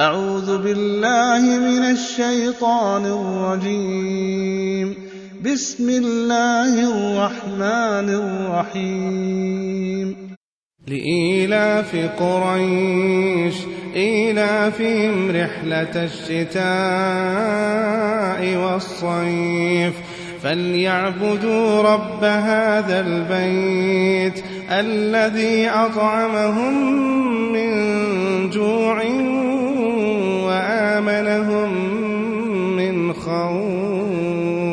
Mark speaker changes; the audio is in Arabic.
Speaker 1: أعوذ بالله من الشيطان الرجيم. بسم الله الرحمن الرحيم.
Speaker 2: لإيلاف قريش إيلافهم رحلة الشتاء والصيف. فليعبدوا رب هذا البيت الذي أطعمهم أمنهم من خوف.